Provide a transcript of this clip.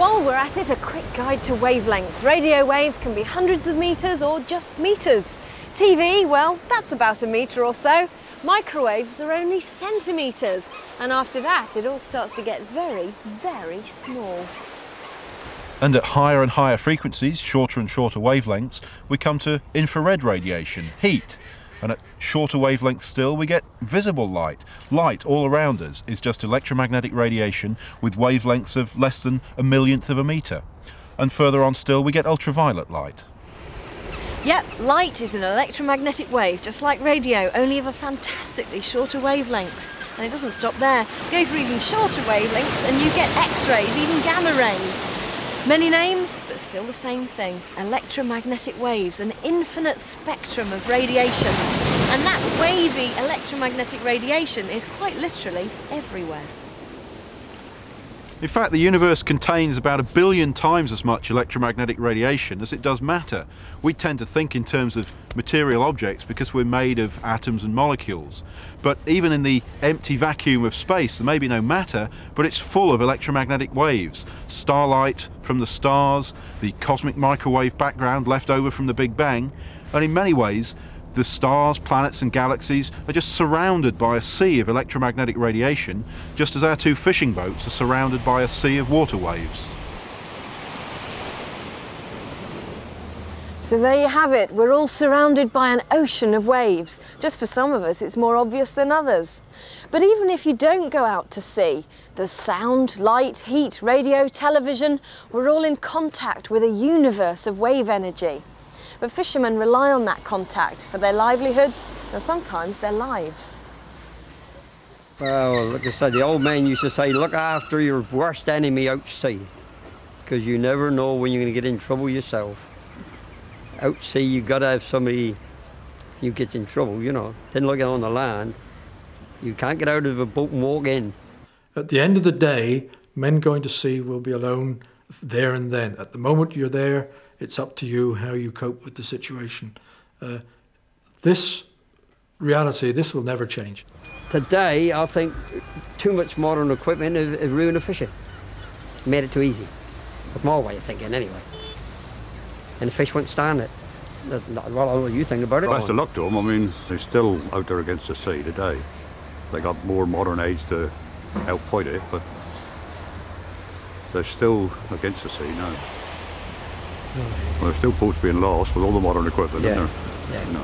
While we're at it, a quick guide to wavelengths. Radio waves can be hundreds of metres or just metres. TV, well, that's about a metre or so. Microwaves are only centimetres. And after that, it all starts to get very, very small. And at higher and higher frequencies, shorter and shorter wavelengths, we come to infrared radiation, heat. And at shorter wavelengths still, we get visible light. Light all around us is just electromagnetic radiation with wavelengths of less than a millionth of a metre. And further on still, we get ultraviolet light. Yep, light is an electromagnetic wave, just like radio, only of a fantastically shorter wavelength. And it doesn't stop there. Go for even shorter wavelengths and you get X-rays, even gamma rays. Many names, but still the same thing. Electromagnetic waves, an infinite spectrum of radiation. And that wavy electromagnetic radiation is quite literally everywhere. In fact, the universe contains about a billion times as much electromagnetic radiation as it does matter. We tend to think in terms of material objects because we're made of atoms and molecules. But even in the empty vacuum of space, there may be no matter, but it's full of electromagnetic waves. Starlight from the stars, the cosmic microwave background left over from the Big Bang, and in many ways, the stars, planets, and galaxies are just surrounded by a sea of electromagnetic radiation, just as our two fishing boats are surrounded by a sea of water waves. So there you have it. We're all surrounded by an ocean of waves. Just for some of us, it's more obvious than others. But even if you don't go out to sea, there's sound, light, heat, radio, television. We're all in contact with a universe of wave energy. But fishermen rely on that contact for their livelihoods and sometimes their lives. Well, like I said, the old man used to say, look after your worst enemy out sea, because you never know when you're going to get in trouble yourself. Out sea, you've got to have somebody you get in trouble, you know. Then look at on the land, you can't get out of a boat and walk in. At the end of the day, men going to sea will be alone there and then. At the moment you're there, it's up to you how you cope with the situation. Uh, this reality, this will never change. Today, I think too much modern equipment has, has ruined the fishing. Made it too easy. That's my way of thinking, anyway. And the fish won't stand it. Well, what you think about it? Best of luck to them. I mean, they're still out there against the sea today. They got more modern aids to outfight it, but they're still against the sea now. Well, there's still boats being lost with all the modern equipment, Yeah. isn't there? Yeah. Know.